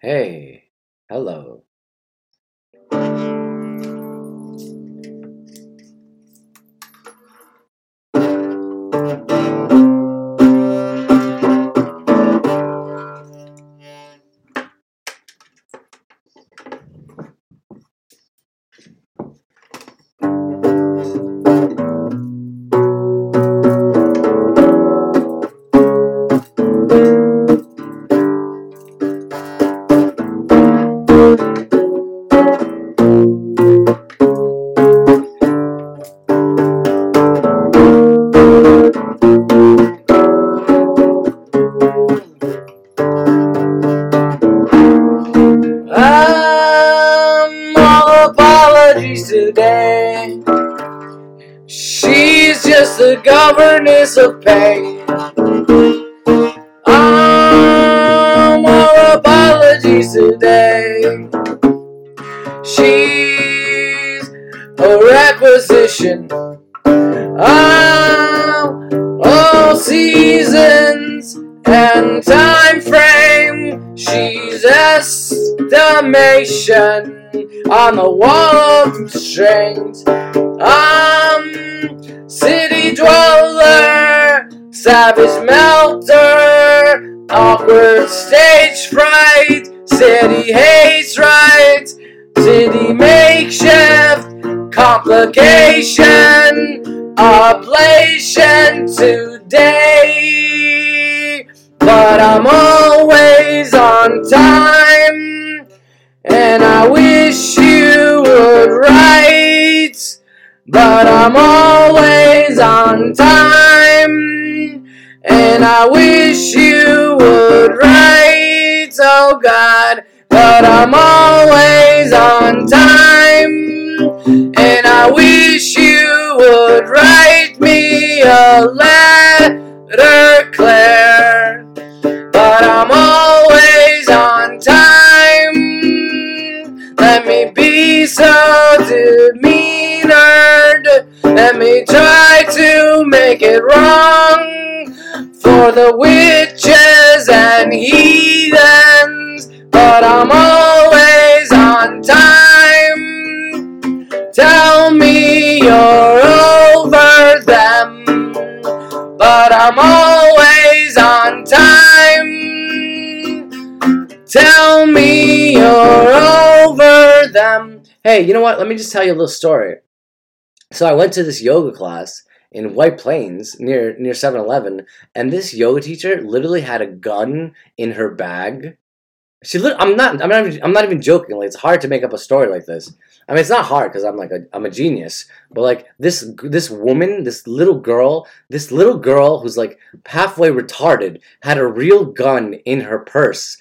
Hey, hello. The of pain. I'm all apologies today. She's a requisition. I'm all seasons and time frame. She's estimation on the wall of constraints. I'm city dweller, savage melter, awkward stage fright, city haze right, city makeshift, complication, ablation today. But I'm always on time, and I wish you would write. But I'm always on time, and I wish you would write. Oh God, but I'm always on time, and I wish you would write me a letter, Claire. But I'm always make it wrong for the witches and heathens. But I'm always on time. Tell me you're over them. But I'm always on time. Tell me you're over them. Hey, you know what? Let me just tell you a little story. So I went to this yoga class in White Plains near near 7-Eleven, and this yoga teacher literally had a gun in her bag. She I'm not I'm not even, I'm not even joking. Like it's hard to make up a story like this. I mean, it's not hard because I'm like a, I'm a genius. But like this this woman, this little girl, this little girl who's like halfway retarded had a real gun in her purse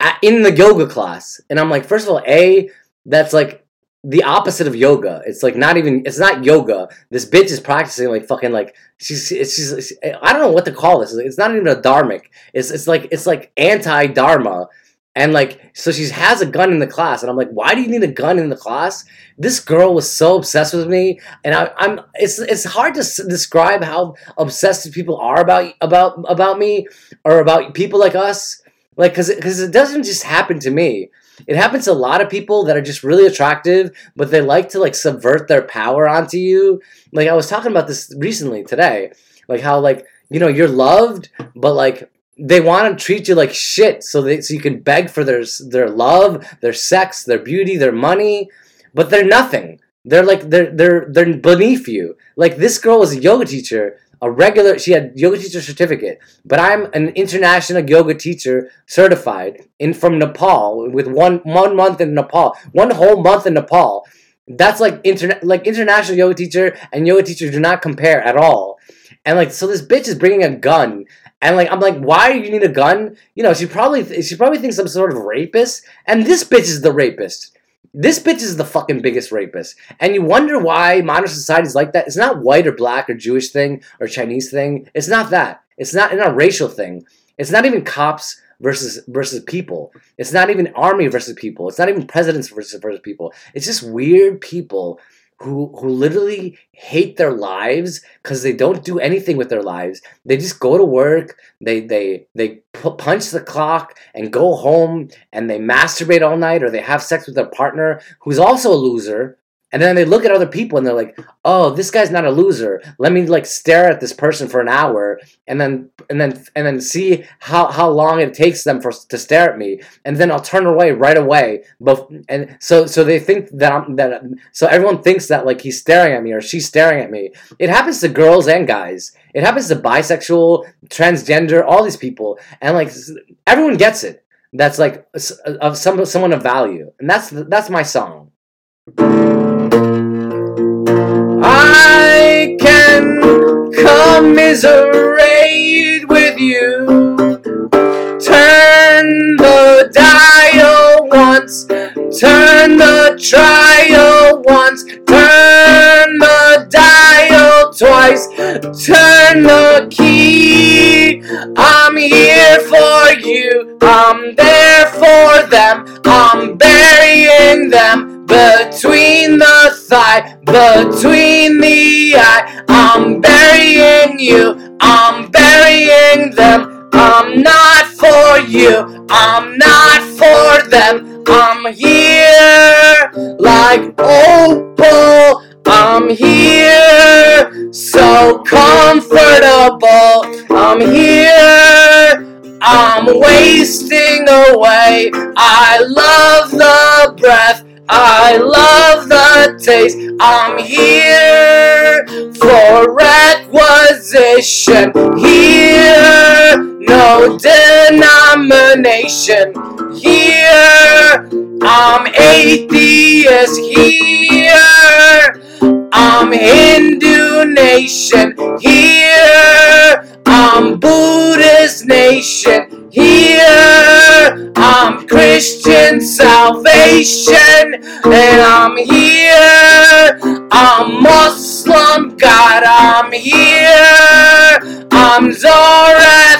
at, in the yoga class. And I'm like, first of all, a that's like the opposite of yoga. It's like not even. It's not yoga. This bitch is practicing like fucking like she's. She's. I don't know what to call this. It's not even a dharmic. It's it's like it's like anti dharma. And like, so she has a gun in the class, and I'm like, why do you need a gun in the class? This girl was so obsessed with me, and I, I'm. It's it's hard to s- describe how obsessed people are about about about me or about people like us. Like, cause cause it doesn't just happen to me. It happens to a lot of people that are just really attractive, but they like to like subvert their power onto you. Like I was talking about this recently today, like how like you know you're loved, but like they want to treat you like shit, so they so you can beg for their their love, their sex, their beauty, their money, but they're nothing. They're like they're they're they're beneath you. Like this girl was a yoga teacher, a regular. She had yoga teacher certificate, but I'm an international yoga teacher certified in from Nepal with one one month in Nepal, one whole month in Nepal. That's like interna- like international yoga teacher and yoga teacher do not compare at all. And like so, this bitch is bringing a gun, and like I'm like, why do you need a gun? You know, she probably she probably thinks I'm sort of rapist, and this bitch is the rapist. This bitch is the fucking biggest rapist. And you wonder why modern society is like that. It's not white or black or Jewish thing or Chinese thing. It's not that. It's not, it's not a racial thing. It's not even cops versus versus people. It's not even army versus people. It's not even presidents versus versus people. It's just weird people who who literally hate their lives because they don't do anything with their lives. They just go to work, they they they punch the clock and go home and they masturbate all night or they have sex with their partner who's also a loser and then they look at other people and they're like, "Oh, this guy's not a loser. Let me like stare at this person for an hour and then and then and then see how how long it takes them for to stare at me. And then I'll turn away right away." But and so so they think that I'm, that so everyone thinks that like he's staring at me or she's staring at me. It happens to girls and guys. It happens to bisexual, transgender, all these people. And like everyone gets it. That's like of some someone of value. And that's that's my song. I can commiserate with you. Turn the dial once, turn the trial once, turn the dial twice, turn the key. I'm here for you, I'm there for them, thigh, between the eye. I'm burying you, I'm burying them. I'm not for you, I'm not for them. I'm here like opal. I'm here so comfortable. I'm here. I'm wasting away. I love the breath I love the taste. I'm here for requisition. Here, no denomination. Here, I'm atheist. Here, I'm Hindu nation. Here, I'm Buddhist nation. Here, Christian salvation. And I'm here. I'm Muslim, God, I'm here. I'm Zorathian.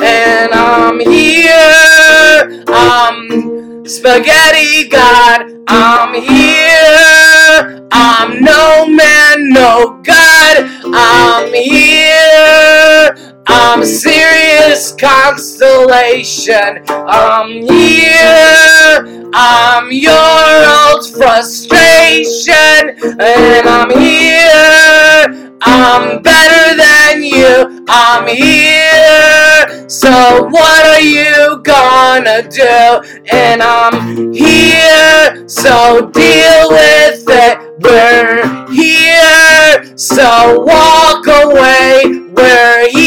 And I'm here. I'm Spaghetti God, I'm here. I'm no man, no God, I'm here. I'm serious constellation. I'm here. I'm your old frustration. And I'm here. I'm better than you. I'm here. So what are you gonna do? And I'm here. So deal with it. We're here. So walk away. We're here.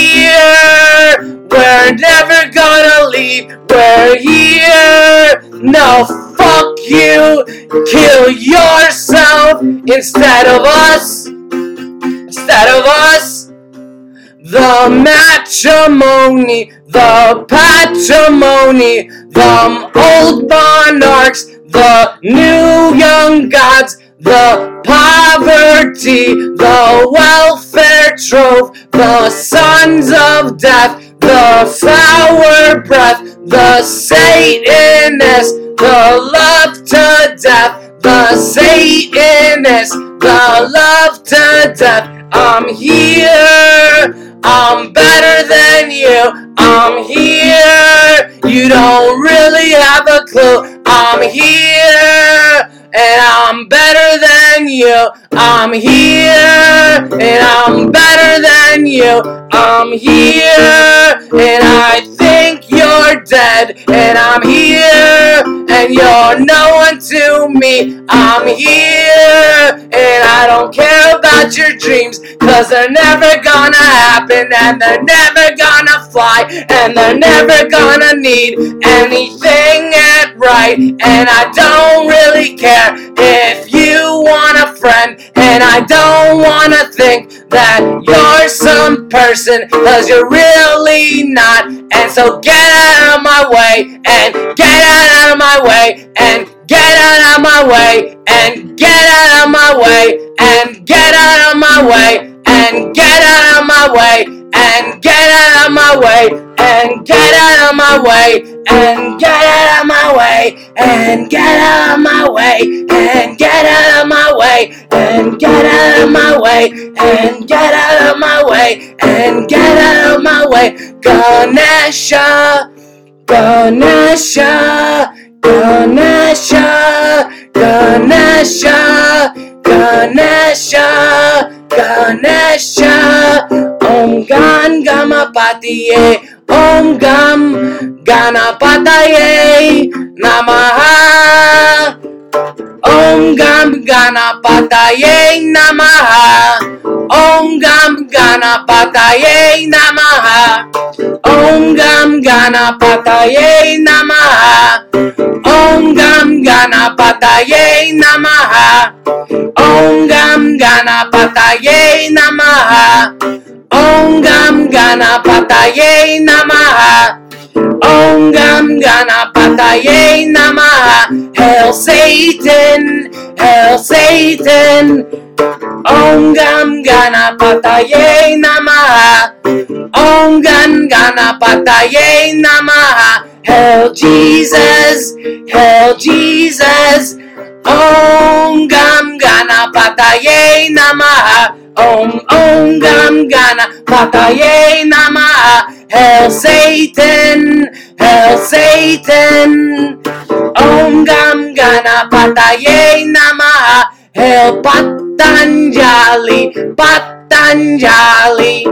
We're never gonna leave. We're here. No, fuck you. Kill yourself instead of us instead of us. The matrimony, the patrimony, the old monarchs, the new young gods, the poverty, the welfare trove, the sons of death, the flower breath, the Satanist, the love to death, the Satanist, the love to death. I'm here. I'm better than you. I'm here. You don't really have a clue. I'm here. And I'm better than you. I'm here. And I'm better than you. I'm here. Dead. And I'm here. And you're no one to me. I'm here. And I don't care about your dreams. Cause they're never gonna happen. And they're never gonna fly. And they're never gonna need anything at right. And I don't really care if you want a friend. And I don't wanna think that you're some person. Cause you're really not. And so get out of my way. And get out of my way. And get out of my way. And get out of my way. And get out of my way. And get out of my way. And get out of my way. And get out of my way. And get out of my way. and get out of my way, and get out of my way, and get out of my way, and get out of my way, and get out of my way. Ganesha, Ganesha, Ganesha, Ganesha, Ganesha, Ganesha, Om Gan Gamapatiye, Om Gam Ganapataye, Namaha. Om Gam Ganapataye Namaha. Om Gam Ganapataye Namaha. Om Gam Ganapataye Namaha. Om Gam Ganapataye Namaha. Om Gam Ganapataye Namaha. Om Gam Ganapataye Namaha. Om Gam Ganapataye Namaha. Satan, Hail Satan. Om Gam Ganapataye Namaha. Om Gan Ganapataye Namaha. Hail Jesus, Hail Jesus. Om Gam Ganapataye Namaha. Om Om Gam Ganapataye Namaha. Hail Satan, Hail Satan. Om Gam Ganapataye Namaha. Hail Patanjali, Patanjali.